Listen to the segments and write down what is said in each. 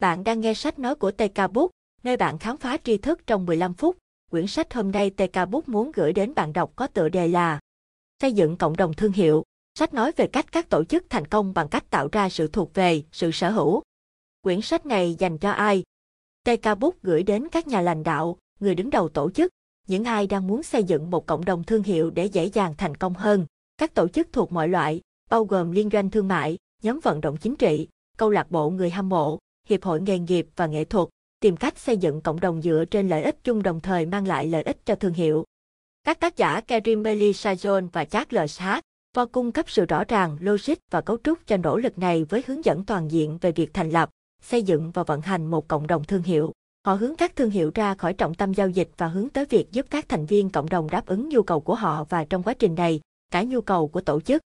Bạn đang nghe sách nói của TK Book, nơi bạn khám phá tri thức trong 15 phút. Quyển sách hôm nay TK Book muốn gửi đến bạn đọc có tựa đề là Xây dựng cộng đồng thương hiệu. Sách nói về cách các tổ chức thành công bằng cách tạo ra sự thuộc về, sự sở hữu. Quyển sách này dành cho ai? TK Book gửi đến các nhà lãnh đạo, người đứng đầu tổ chức, những ai đang muốn xây dựng một cộng đồng thương hiệu để dễ dàng thành công hơn. Các tổ chức thuộc mọi loại, bao gồm liên doanh thương mại, nhóm vận động chính trị, câu lạc bộ người hâm mộ, hiệp hội nghề nghiệp và nghệ thuật, tìm cách xây dựng cộng đồng dựa trên lợi ích chung đồng thời mang lại lợi ích cho thương hiệu. Các tác giả Karim Bailey Sajon và Charles Hart và cung cấp sự rõ ràng, logic và cấu trúc cho nỗ lực này với hướng dẫn toàn diện về việc thành lập, xây dựng và vận hành một cộng đồng thương hiệu. Họ hướng các thương hiệu ra khỏi trọng tâm giao dịch và hướng tới việc giúp các thành viên cộng đồng đáp ứng nhu cầu của họ và trong quá trình này, cả nhu cầu của tổ chức.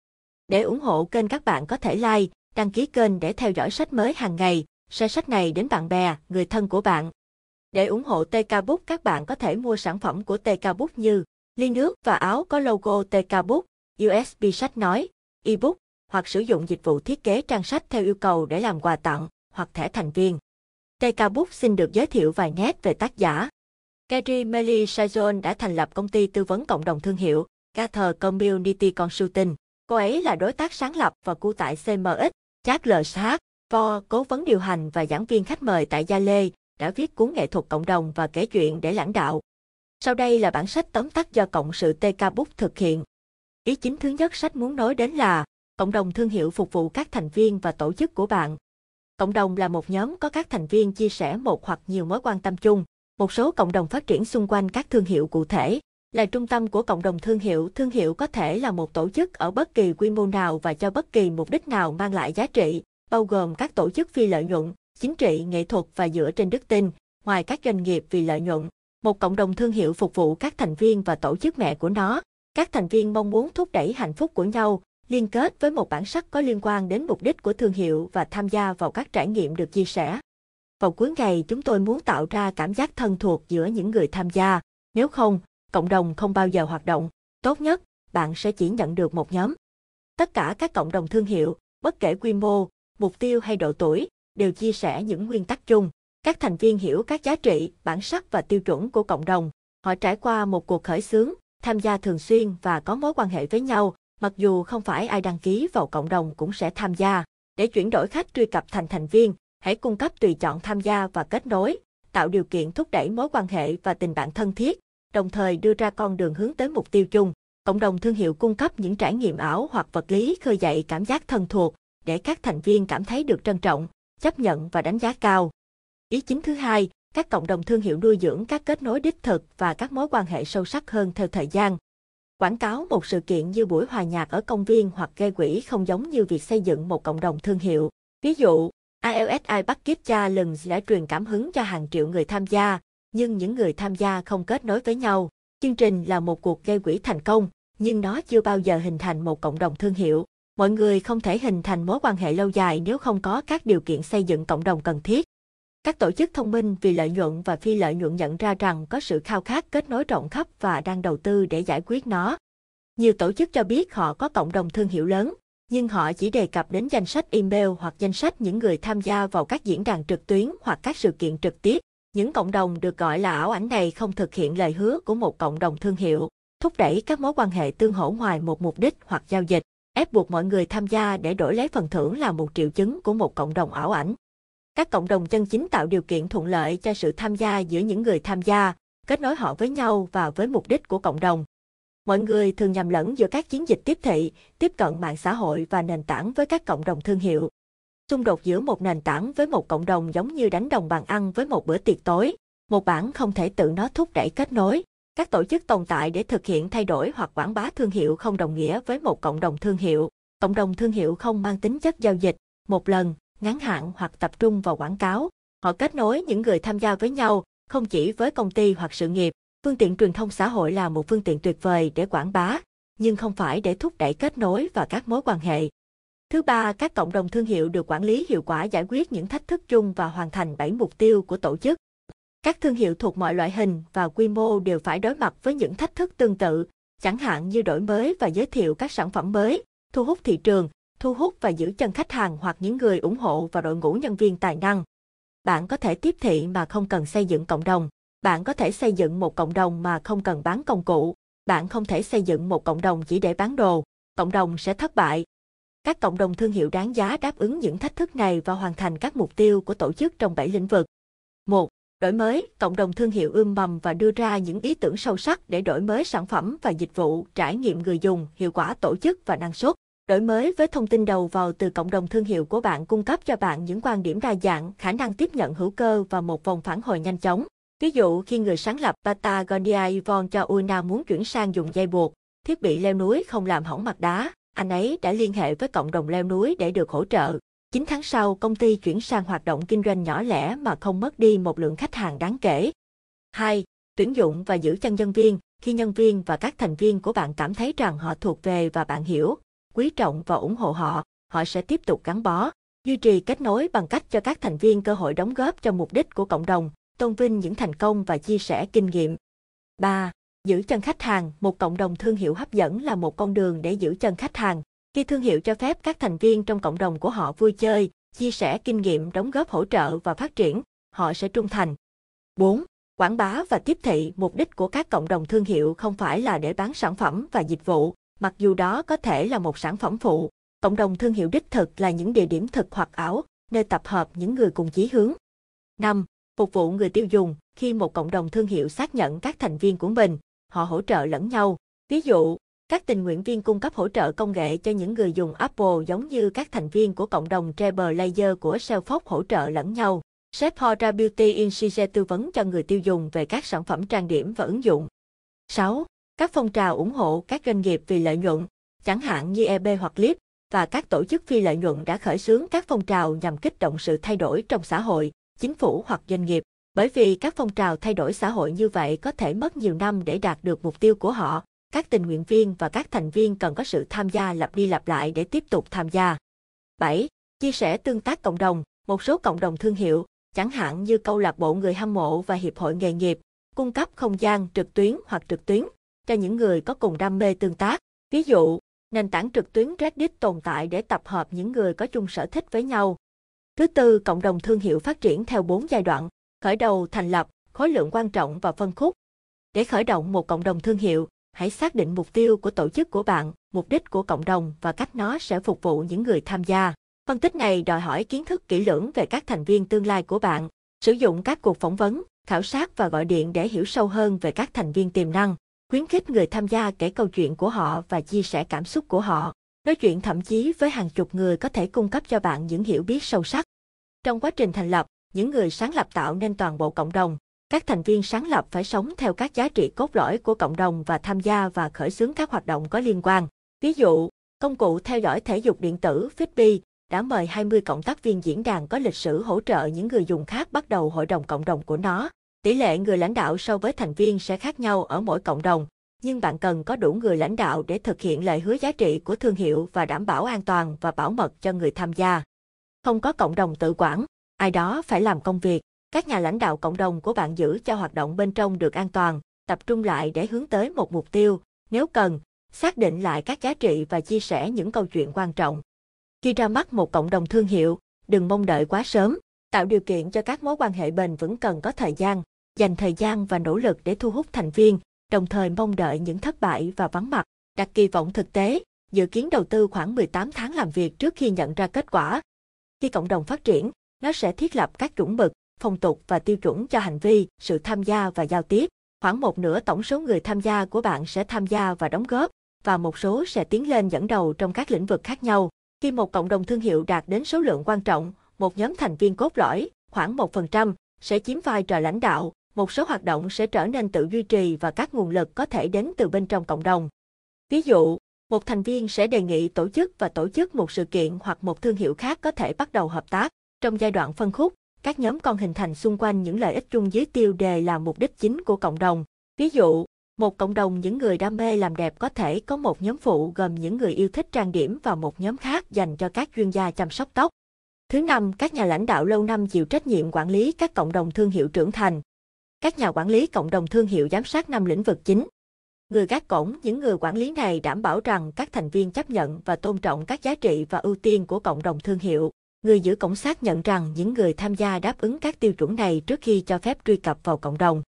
Để ủng hộ kênh các bạn có thể like, đăng ký kênh để theo dõi sách mới hàng ngày, share sách này đến bạn bè, người thân của bạn. Để ủng hộ TK Book các bạn có thể mua sản phẩm của TK Book như ly nước và áo có logo TK Book, USB sách nói, ebook hoặc sử dụng dịch vụ thiết kế trang sách theo yêu cầu để làm quà tặng hoặc thẻ thành viên. TK Book xin được giới thiệu vài nét về tác giả. Gary Melly Sajon đã thành lập công ty tư vấn cộng đồng thương hiệu, Gather Community Consulting. Cô ấy là đối tác sáng lập và cu tại CMX, Charles H. Vo, cố vấn điều hành và giảng viên khách mời tại Gia Lê, đã viết cuốn nghệ thuật cộng đồng và kể chuyện để lãnh đạo. Sau đây là bản sách tóm tắt do Cộng sự TK Book thực hiện. Ý chính thứ nhất sách muốn nói đến là cộng đồng thương hiệu phục vụ các thành viên và tổ chức của bạn. Cộng đồng là một nhóm có các thành viên chia sẻ một hoặc nhiều mối quan tâm chung. Một số cộng đồng phát triển xung quanh các thương hiệu cụ thể. Là trung tâm của cộng đồng thương hiệu, thương hiệu có thể là một tổ chức ở bất kỳ quy mô nào và cho bất kỳ mục đích nào mang lại giá trị, bao gồm các tổ chức phi lợi nhuận, chính trị, nghệ thuật và dựa trên đức tin, ngoài các doanh nghiệp vì lợi nhuận. Một cộng đồng thương hiệu phục vụ các thành viên và tổ chức mẹ của nó. Các thành viên mong muốn thúc đẩy hạnh phúc của nhau, liên kết với một bản sắc có liên quan đến mục đích của thương hiệu và tham gia vào các trải nghiệm được chia sẻ. Vào cuối ngày chúng tôi muốn tạo ra cảm giác thân thuộc giữa những người tham gia, nếu không, cộng đồng không bao giờ hoạt động. Tốt nhất, bạn sẽ chỉ nhận được một nhóm. Tất cả các cộng đồng thương hiệu, bất kể quy mô, mục tiêu hay độ tuổi, đều chia sẻ những nguyên tắc chung. Các thành viên hiểu các giá trị, bản sắc và tiêu chuẩn của cộng đồng. Họ trải qua một cuộc khởi xướng, tham gia thường xuyên và có mối quan hệ với nhau, mặc dù không phải ai đăng ký vào cộng đồng cũng sẽ tham gia. Để chuyển đổi khách truy cập thành thành viên, hãy cung cấp tùy chọn tham gia và kết nối, tạo điều kiện thúc đẩy mối quan hệ và tình bạn thân thiết, đồng thời đưa ra con đường hướng tới mục tiêu chung. Cộng đồng thương hiệu cung cấp những trải nghiệm ảo hoặc vật lý khơi dậy cảm giác thân thuộc để các thành viên cảm thấy được trân trọng, chấp nhận và đánh giá cao. Ý chính thứ hai, các cộng đồng thương hiệu nuôi dưỡng các kết nối đích thực và các mối quan hệ sâu sắc hơn theo thời gian. Quảng cáo một sự kiện như buổi hòa nhạc ở công viên hoặc gây quỹ không giống như việc xây dựng một cộng đồng thương hiệu. Ví dụ, ILSI Bucket Challenge đã truyền cảm hứng cho hàng triệu người tham gia, nhưng những người tham gia không kết nối với nhau. Chương trình là một cuộc gây quỹ thành công, nhưng nó chưa bao giờ hình thành một cộng đồng thương hiệu. Mọi người không thể hình thành mối quan hệ lâu dài nếu không có các điều kiện xây dựng cộng đồng cần thiết. Các tổ chức thông minh vì lợi nhuận và phi lợi nhuận nhận ra rằng có sự khao khát kết nối rộng khắp và đang đầu tư để giải quyết nó. Nhiều tổ chức cho biết họ có cộng đồng thương hiệu lớn, nhưng họ chỉ đề cập đến danh sách email hoặc danh sách những người tham gia vào các diễn đàn trực tuyến hoặc các sự kiện trực tiếp. Những cộng đồng được gọi là ảo ảnh này không thực hiện lời hứa của một cộng đồng thương hiệu, thúc đẩy các mối quan hệ tương hỗ ngoài một mục đích hoặc giao dịch, ép buộc mọi người tham gia để đổi lấy phần thưởng là một triệu chứng của một cộng đồng ảo ảnh. Các cộng đồng chân chính tạo điều kiện thuận lợi cho sự tham gia giữa những người tham gia, kết nối họ với nhau và với mục đích của cộng đồng. Mọi người thường nhầm lẫn giữa các chiến dịch tiếp thị, tiếp cận mạng xã hội và nền tảng với các cộng đồng thương hiệu. Xung đột giữa một nền tảng với một cộng đồng giống như đánh đồng bàn ăn với một bữa tiệc tối. Một bản không thể tự nó thúc đẩy kết nối. Các tổ chức tồn tại để thực hiện thay đổi hoặc quảng bá thương hiệu không đồng nghĩa với một cộng đồng thương hiệu. Cộng đồng thương hiệu không mang tính chất giao dịch, một lần, ngắn hạn hoặc tập trung vào quảng cáo. Họ kết nối những người tham gia với nhau, không chỉ với công ty hoặc sự nghiệp. Phương tiện truyền thông xã hội là một phương tiện tuyệt vời để quảng bá, nhưng không phải để thúc đẩy kết nối và các mối quan hệ. Thứ ba, các cộng đồng thương hiệu được quản lý hiệu quả giải quyết những thách thức chung và hoàn thành 7 mục tiêu của tổ chức. Các thương hiệu thuộc mọi loại hình và quy mô đều phải đối mặt với những thách thức tương tự, chẳng hạn như đổi mới và giới thiệu các sản phẩm mới, thu hút thị trường, thu hút và giữ chân khách hàng hoặc những người ủng hộ và đội ngũ nhân viên tài năng. Bạn có thể tiếp thị mà không cần xây dựng cộng đồng. Bạn có thể xây dựng một cộng đồng mà không cần bán công cụ. Bạn không thể xây dựng một cộng đồng chỉ để bán đồ. Cộng đồng sẽ thất bại. Các cộng đồng thương hiệu đáng giá đáp ứng những thách thức này và hoàn thành các mục tiêu của tổ chức trong 7 lĩnh vực. 1. Đổi mới, cộng đồng thương hiệu ươm mầm và đưa ra những ý tưởng sâu sắc để đổi mới sản phẩm và dịch vụ, trải nghiệm người dùng, hiệu quả tổ chức và năng suất. Đổi mới với thông tin đầu vào từ cộng đồng thương hiệu của bạn cung cấp cho bạn những quan điểm đa dạng, khả năng tiếp nhận hữu cơ và một vòng phản hồi nhanh chóng. Ví dụ khi người sáng lập Patagonia Yvonne cho Una muốn chuyển sang dùng dây buộc, thiết bị leo núi không làm hỏng mặt đá, anh ấy đã liên hệ với cộng đồng leo núi để được hỗ trợ. 9 tháng sau, công ty chuyển sang hoạt động kinh doanh nhỏ lẻ mà không mất đi một lượng khách hàng đáng kể. 2. Tuyển dụng và giữ chân nhân viên. Khi nhân viên và các thành viên của bạn cảm thấy rằng họ thuộc về và bạn hiểu, quý trọng và ủng hộ họ, họ sẽ tiếp tục gắn bó. Duy trì kết nối bằng cách cho các thành viên cơ hội đóng góp cho mục đích của cộng đồng, tôn vinh những thành công và chia sẻ kinh nghiệm. 3. Giữ chân khách hàng, một cộng đồng thương hiệu hấp dẫn là một con đường để giữ chân khách hàng. Khi thương hiệu cho phép các thành viên trong cộng đồng của họ vui chơi, chia sẻ kinh nghiệm, đóng góp hỗ trợ và phát triển, họ sẽ trung thành. 4. Quảng bá và tiếp thị, mục đích của các cộng đồng thương hiệu không phải là để bán sản phẩm và dịch vụ, mặc dù đó có thể là một sản phẩm phụ. Cộng đồng thương hiệu đích thực là những địa điểm thực hoặc ảo, nơi tập hợp những người cùng chí hướng. 5. Phục vụ người tiêu dùng, khi một cộng đồng thương hiệu xác nhận các thành viên của mình, họ hỗ trợ lẫn nhau. Ví dụ, các tình nguyện viên cung cấp hỗ trợ công nghệ cho những người dùng Apple giống như các thành viên của cộng đồng Trailblazer của Salesforce hỗ trợ lẫn nhau. Sephora Beauty Insight tư vấn cho người tiêu dùng về các sản phẩm trang điểm và ứng dụng. 6. Các phong trào ủng hộ các doanh nghiệp vì lợi nhuận, chẳng hạn như EB hoặc Lip, và các tổ chức phi lợi nhuận đã khởi xướng các phong trào nhằm kích động sự thay đổi trong xã hội, chính phủ hoặc doanh nghiệp. Bởi vì các phong trào thay đổi xã hội như vậy có thể mất nhiều năm để đạt được mục tiêu của họ, các tình nguyện viên và các thành viên cần có sự tham gia lặp đi lặp lại để tiếp tục tham gia. 7. Chia sẻ tương tác cộng đồng, một số cộng đồng thương hiệu, chẳng hạn như câu lạc bộ người hâm mộ và hiệp hội nghề nghiệp, cung cấp không gian trực tuyến hoặc trực tuyến cho những người có cùng đam mê tương tác. Ví dụ, nền tảng trực tuyến Reddit tồn tại để tập hợp những người có chung sở thích với nhau. Thứ tư, cộng đồng thương hiệu phát triển theo 4 giai đoạn, khởi đầu, thành lập, khối lượng quan trọng và phân khúc. Để khởi động một cộng đồng thương hiệu, hãy xác định mục tiêu của tổ chức của bạn, mục đích của cộng đồng và cách nó sẽ phục vụ những người tham gia. Phân tích này đòi hỏi kiến thức kỹ lưỡng về các thành viên tương lai của bạn, sử dụng các cuộc phỏng vấn, khảo sát và gọi điện để hiểu sâu hơn về các thành viên tiềm năng, khuyến khích người tham gia kể câu chuyện của họ và chia sẻ cảm xúc của họ. Nói chuyện thậm chí với hàng chục người có thể cung cấp cho bạn những hiểu biết sâu sắc. Trong quá trình thành lập, những người sáng lập tạo nên toàn bộ cộng đồng, các thành viên sáng lập phải sống theo các giá trị cốt lõi của cộng đồng và tham gia và khởi xướng các hoạt động có liên quan. Ví dụ, công cụ theo dõi thể dục điện tử Fitbit đã mời 20 cộng tác viên diễn đàn có lịch sử hỗ trợ những người dùng khác bắt đầu hội đồng cộng đồng của nó. Tỷ lệ người lãnh đạo so với thành viên sẽ khác nhau ở mỗi cộng đồng, nhưng bạn cần có đủ người lãnh đạo để thực hiện lời hứa giá trị của thương hiệu và đảm bảo an toàn và bảo mật cho người tham gia. Không có cộng đồng tự quản, ai đó phải làm công việc. Các nhà lãnh đạo cộng đồng của bạn giữ cho hoạt động bên trong được an toàn, tập trung lại để hướng tới một mục tiêu, nếu cần, xác định lại các giá trị và chia sẻ những câu chuyện quan trọng. Khi ra mắt một cộng đồng thương hiệu, đừng mong đợi quá sớm, tạo điều kiện cho các mối quan hệ bền vững cần có thời gian, dành thời gian và nỗ lực để thu hút thành viên, đồng thời mong đợi những thất bại và vắng mặt, đặt kỳ vọng thực tế, dự kiến đầu tư khoảng 18 tháng làm việc trước khi nhận ra kết quả. Khi cộng đồng phát triển, nó sẽ thiết lập các chuẩn mực, phong tục và tiêu chuẩn cho hành vi, sự tham gia và giao tiếp. Khoảng một nửa tổng số người tham gia của bạn sẽ tham gia và đóng góp, và một số sẽ tiến lên dẫn đầu trong các lĩnh vực khác nhau. Khi một cộng đồng thương hiệu đạt đến số lượng quan trọng, một nhóm thành viên cốt lõi, khoảng 1%, sẽ chiếm vai trò lãnh đạo, một số hoạt động sẽ trở nên tự duy trì và các nguồn lực có thể đến từ bên trong cộng đồng. Ví dụ, một thành viên sẽ đề nghị tổ chức và tổ chức một sự kiện hoặc một thương hiệu khác có thể bắt đầu hợp tác. Trong giai đoạn phân khúc, các nhóm con hình thành xung quanh những lợi ích chung dưới tiêu đề là mục đích chính của cộng đồng. Ví dụ, một cộng đồng những người đam mê làm đẹp có thể có một nhóm phụ gồm những người yêu thích trang điểm và một nhóm khác dành cho các chuyên gia chăm sóc tóc. Thứ năm, các nhà lãnh đạo lâu năm chịu trách nhiệm quản lý các cộng đồng thương hiệu trưởng thành. Các nhà quản lý cộng đồng thương hiệu giám sát năm lĩnh vực chính. Người gác cổng, những người quản lý này đảm bảo rằng các thành viên chấp nhận và tôn trọng các giá trị và ưu tiên của cộng đồng thương hiệu. Người giữ cổng xác nhận rằng những người tham gia đáp ứng các tiêu chuẩn này trước khi cho phép truy cập vào cộng đồng.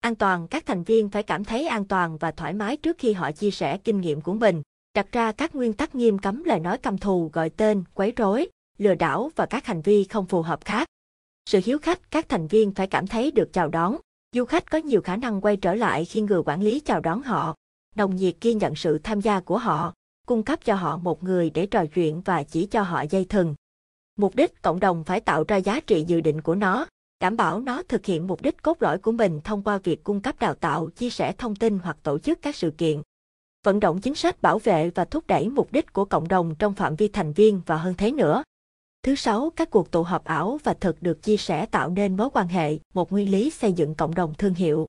An toàn, các thành viên phải cảm thấy an toàn và thoải mái trước khi họ chia sẻ kinh nghiệm của mình. Đặt ra các nguyên tắc nghiêm cấm lời nói căm thù, gọi tên, quấy rối, lừa đảo và các hành vi không phù hợp khác. Sự hiếu khách, các thành viên phải cảm thấy được chào đón. Du khách có nhiều khả năng quay trở lại khi người quản lý chào đón họ. Đồng nhiệt ghi nhận sự tham gia của họ, cung cấp cho họ một người để trò chuyện và chỉ cho họ dây thừng. Mục đích cộng đồng phải tạo ra giá trị dự định của nó, đảm bảo nó thực hiện mục đích cốt lõi của mình thông qua việc cung cấp đào tạo, chia sẻ thông tin hoặc tổ chức các sự kiện. Vận động chính sách bảo vệ và thúc đẩy mục đích của cộng đồng trong phạm vi thành viên và hơn thế nữa. Thứ sáu, các cuộc tụ họp ảo và thực được chia sẻ tạo nên mối quan hệ, một nguyên lý xây dựng cộng đồng thương hiệu.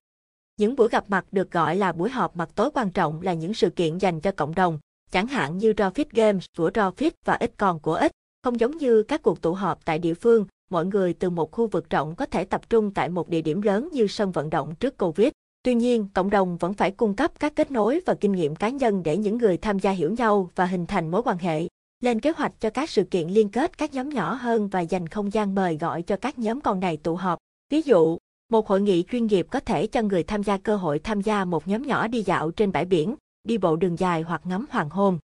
Những buổi gặp mặt được gọi là buổi họp mặt tối quan trọng là những sự kiện dành cho cộng đồng, chẳng hạn như Profit Games của Profit và ít còn của ít. Không giống như các cuộc tụ họp tại địa phương, mọi người từ một khu vực rộng có thể tập trung tại một địa điểm lớn như sân vận động trước Covid. Tuy nhiên, cộng đồng vẫn phải cung cấp các kết nối và kinh nghiệm cá nhân để những người tham gia hiểu nhau và hình thành mối quan hệ. Lên kế hoạch cho các sự kiện liên kết các nhóm nhỏ hơn và dành không gian mời gọi cho các nhóm con này tụ họp. Ví dụ, một hội nghị chuyên nghiệp có thể cho người tham gia cơ hội tham gia một nhóm nhỏ đi dạo trên bãi biển, đi bộ đường dài hoặc ngắm hoàng hôn.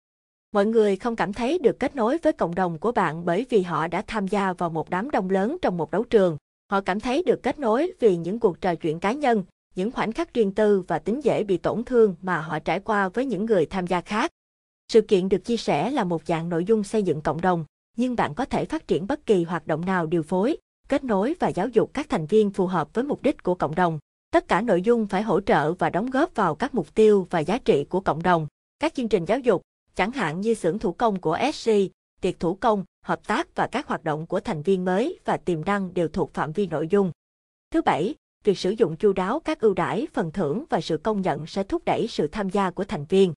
Mọi người không cảm thấy được kết nối với cộng đồng của bạn bởi vì họ đã tham gia vào một đám đông lớn trong một đấu trường. Họ cảm thấy được kết nối vì những cuộc trò chuyện cá nhân, những khoảnh khắc riêng tư và tính dễ bị tổn thương mà họ trải qua với những người tham gia khác. Sự kiện được chia sẻ là một dạng nội dung xây dựng cộng đồng, nhưng bạn có thể phát triển bất kỳ hoạt động nào điều phối, kết nối và giáo dục các thành viên phù hợp với mục đích của cộng đồng. Tất cả nội dung phải hỗ trợ và đóng góp vào các mục tiêu và giá trị của cộng đồng. Các chương trình giáo dục, chẳng hạn như xưởng thủ công của SC, tiệc thủ công, hợp tác và các hoạt động của thành viên mới và tiềm năng đều thuộc phạm vi nội dung. Thứ bảy, việc sử dụng chu đáo các ưu đãi, phần thưởng và sự công nhận sẽ thúc đẩy sự tham gia của thành viên.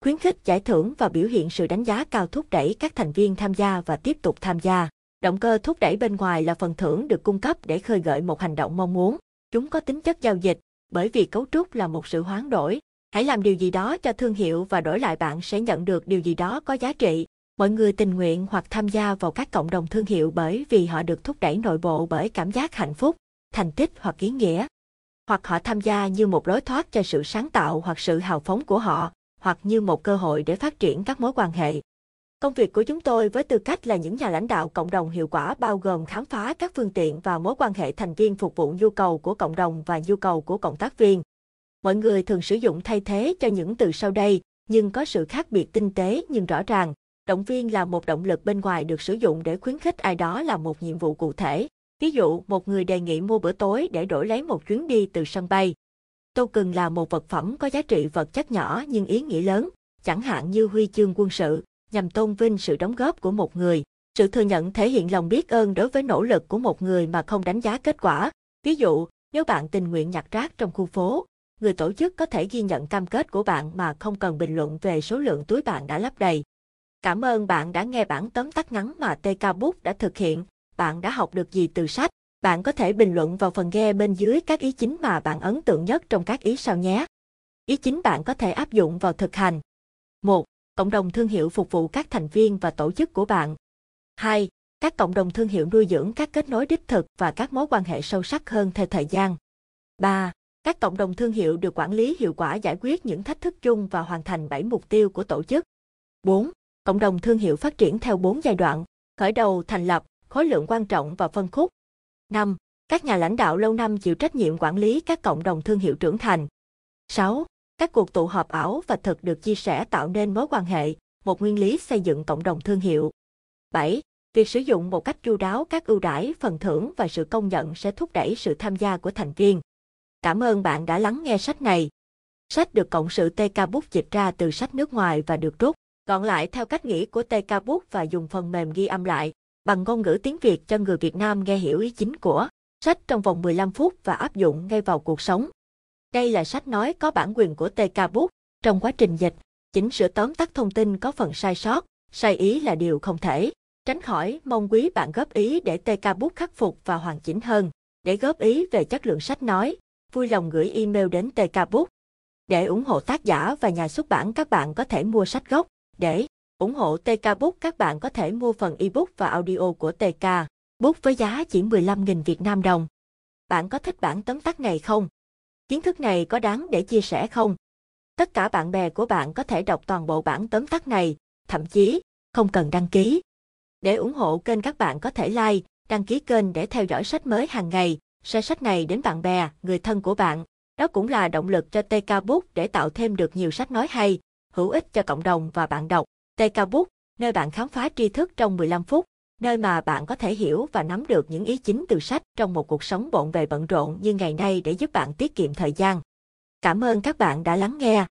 Khuyến khích giải thưởng và biểu hiện sự đánh giá cao thúc đẩy các thành viên tham gia và tiếp tục tham gia. Động cơ thúc đẩy bên ngoài là phần thưởng được cung cấp để khơi gợi một hành động mong muốn. Chúng có tính chất giao dịch, bởi vì cấu trúc là một sự hoán đổi. Hãy làm điều gì đó cho thương hiệu và đổi lại bạn sẽ nhận được điều gì đó có giá trị. Mọi người tình nguyện hoặc tham gia vào các cộng đồng thương hiệu bởi vì họ được thúc đẩy nội bộ bởi cảm giác hạnh phúc, thành tích hoặc ý nghĩa. Hoặc họ tham gia như một lối thoát cho sự sáng tạo hoặc sự hào phóng của họ, hoặc như một cơ hội để phát triển các mối quan hệ. Công việc của chúng tôi với tư cách là những nhà lãnh đạo cộng đồng hiệu quả bao gồm khám phá các phương tiện và mối quan hệ thành viên phục vụ nhu cầu của cộng đồng và nhu cầu của cộng tác viên. Mọi người thường sử dụng thay thế cho những từ sau đây, nhưng có sự khác biệt tinh tế nhưng rõ ràng. Động viên là một động lực bên ngoài được sử dụng để khuyến khích ai đó làm một nhiệm vụ cụ thể. Ví dụ, một người đề nghị mua bữa tối để đổi lấy một chuyến đi từ sân bay. Token là một vật phẩm có giá trị vật chất nhỏ nhưng ý nghĩa lớn, chẳng hạn như huy chương quân sự, nhằm tôn vinh sự đóng góp của một người. Sự thừa nhận thể hiện lòng biết ơn đối với nỗ lực của một người mà không đánh giá kết quả. Ví dụ, nếu bạn tình nguyện nhặt rác trong khu phố, người tổ chức có thể ghi nhận cam kết của bạn mà không cần bình luận về số lượng túi bạn đã lấp đầy. Cảm ơn bạn đã nghe bản tóm tắt ngắn mà TK Book đã thực hiện. Bạn đã học được gì từ sách? Bạn có thể bình luận vào phần ghe bên dưới các ý chính mà bạn ấn tượng nhất trong các ý sau nhé. Ý chính bạn có thể áp dụng vào thực hành. 1. Cộng đồng thương hiệu phục vụ các thành viên và tổ chức của bạn. 2. Các cộng đồng thương hiệu nuôi dưỡng các kết nối đích thực và các mối quan hệ sâu sắc hơn theo thời gian. 3. Các cộng đồng thương hiệu được quản lý hiệu quả giải quyết những thách thức chung và hoàn thành 7 mục tiêu của tổ chức. 4. Cộng đồng thương hiệu phát triển theo 4 giai đoạn, khởi đầu, thành lập, khối lượng quan trọng và phân khúc. 5. Các nhà lãnh đạo lâu năm chịu trách nhiệm quản lý các cộng đồng thương hiệu trưởng thành. 6. Các cuộc tụ họp ảo và thực được chia sẻ tạo nên mối quan hệ, một nguyên lý xây dựng cộng đồng thương hiệu. 7. Việc sử dụng một cách chu đáo các ưu đãi, phần thưởng và sự công nhận sẽ thúc đẩy sự tham gia của thành viên. Cảm ơn bạn đã lắng nghe sách này. Sách được cộng sự TK Book dịch ra từ sách nước ngoài và được rút gọn lại theo cách nghĩ của TK Book và dùng phần mềm ghi âm lại bằng ngôn ngữ tiếng Việt cho người Việt Nam nghe hiểu ý chính của sách trong vòng 15 phút và áp dụng ngay vào cuộc sống. Đây là sách nói có bản quyền của TK Book. Trong quá trình dịch, chỉnh sửa tóm tắt thông tin có phần sai sót, sai ý là điều không thể. Tránh khỏi, mong quý bạn góp ý để TK Book khắc phục và hoàn chỉnh hơn. Để góp ý về chất lượng sách nói, vui lòng gửi email đến TK Book. Để ủng hộ tác giả và nhà xuất bản các bạn có thể mua sách gốc để ủng hộ TK Book các bạn có thể mua phần ebook và audio của TK Book với giá chỉ 15.000 Việt Nam đồng. Bạn có thích bản tóm tắt này không? Kiến thức này có đáng để chia sẻ không? Tất cả bạn bè của bạn có thể đọc toàn bộ bản tóm tắt này, thậm chí không cần đăng ký. Để ủng hộ kênh các bạn có thể like, đăng ký kênh để theo dõi sách mới hàng ngày, share sách này đến bạn bè, người thân của bạn. Đó cũng là động lực cho TK Book để tạo thêm được nhiều sách nói hay, hữu ích cho cộng đồng và bạn đọc. TK Book, nơi bạn khám phá tri thức trong 15 phút, nơi mà bạn có thể hiểu và nắm được những ý chính từ sách trong một cuộc sống bộn bề bận rộn như ngày nay để giúp bạn tiết kiệm thời gian. Cảm ơn các bạn đã lắng nghe.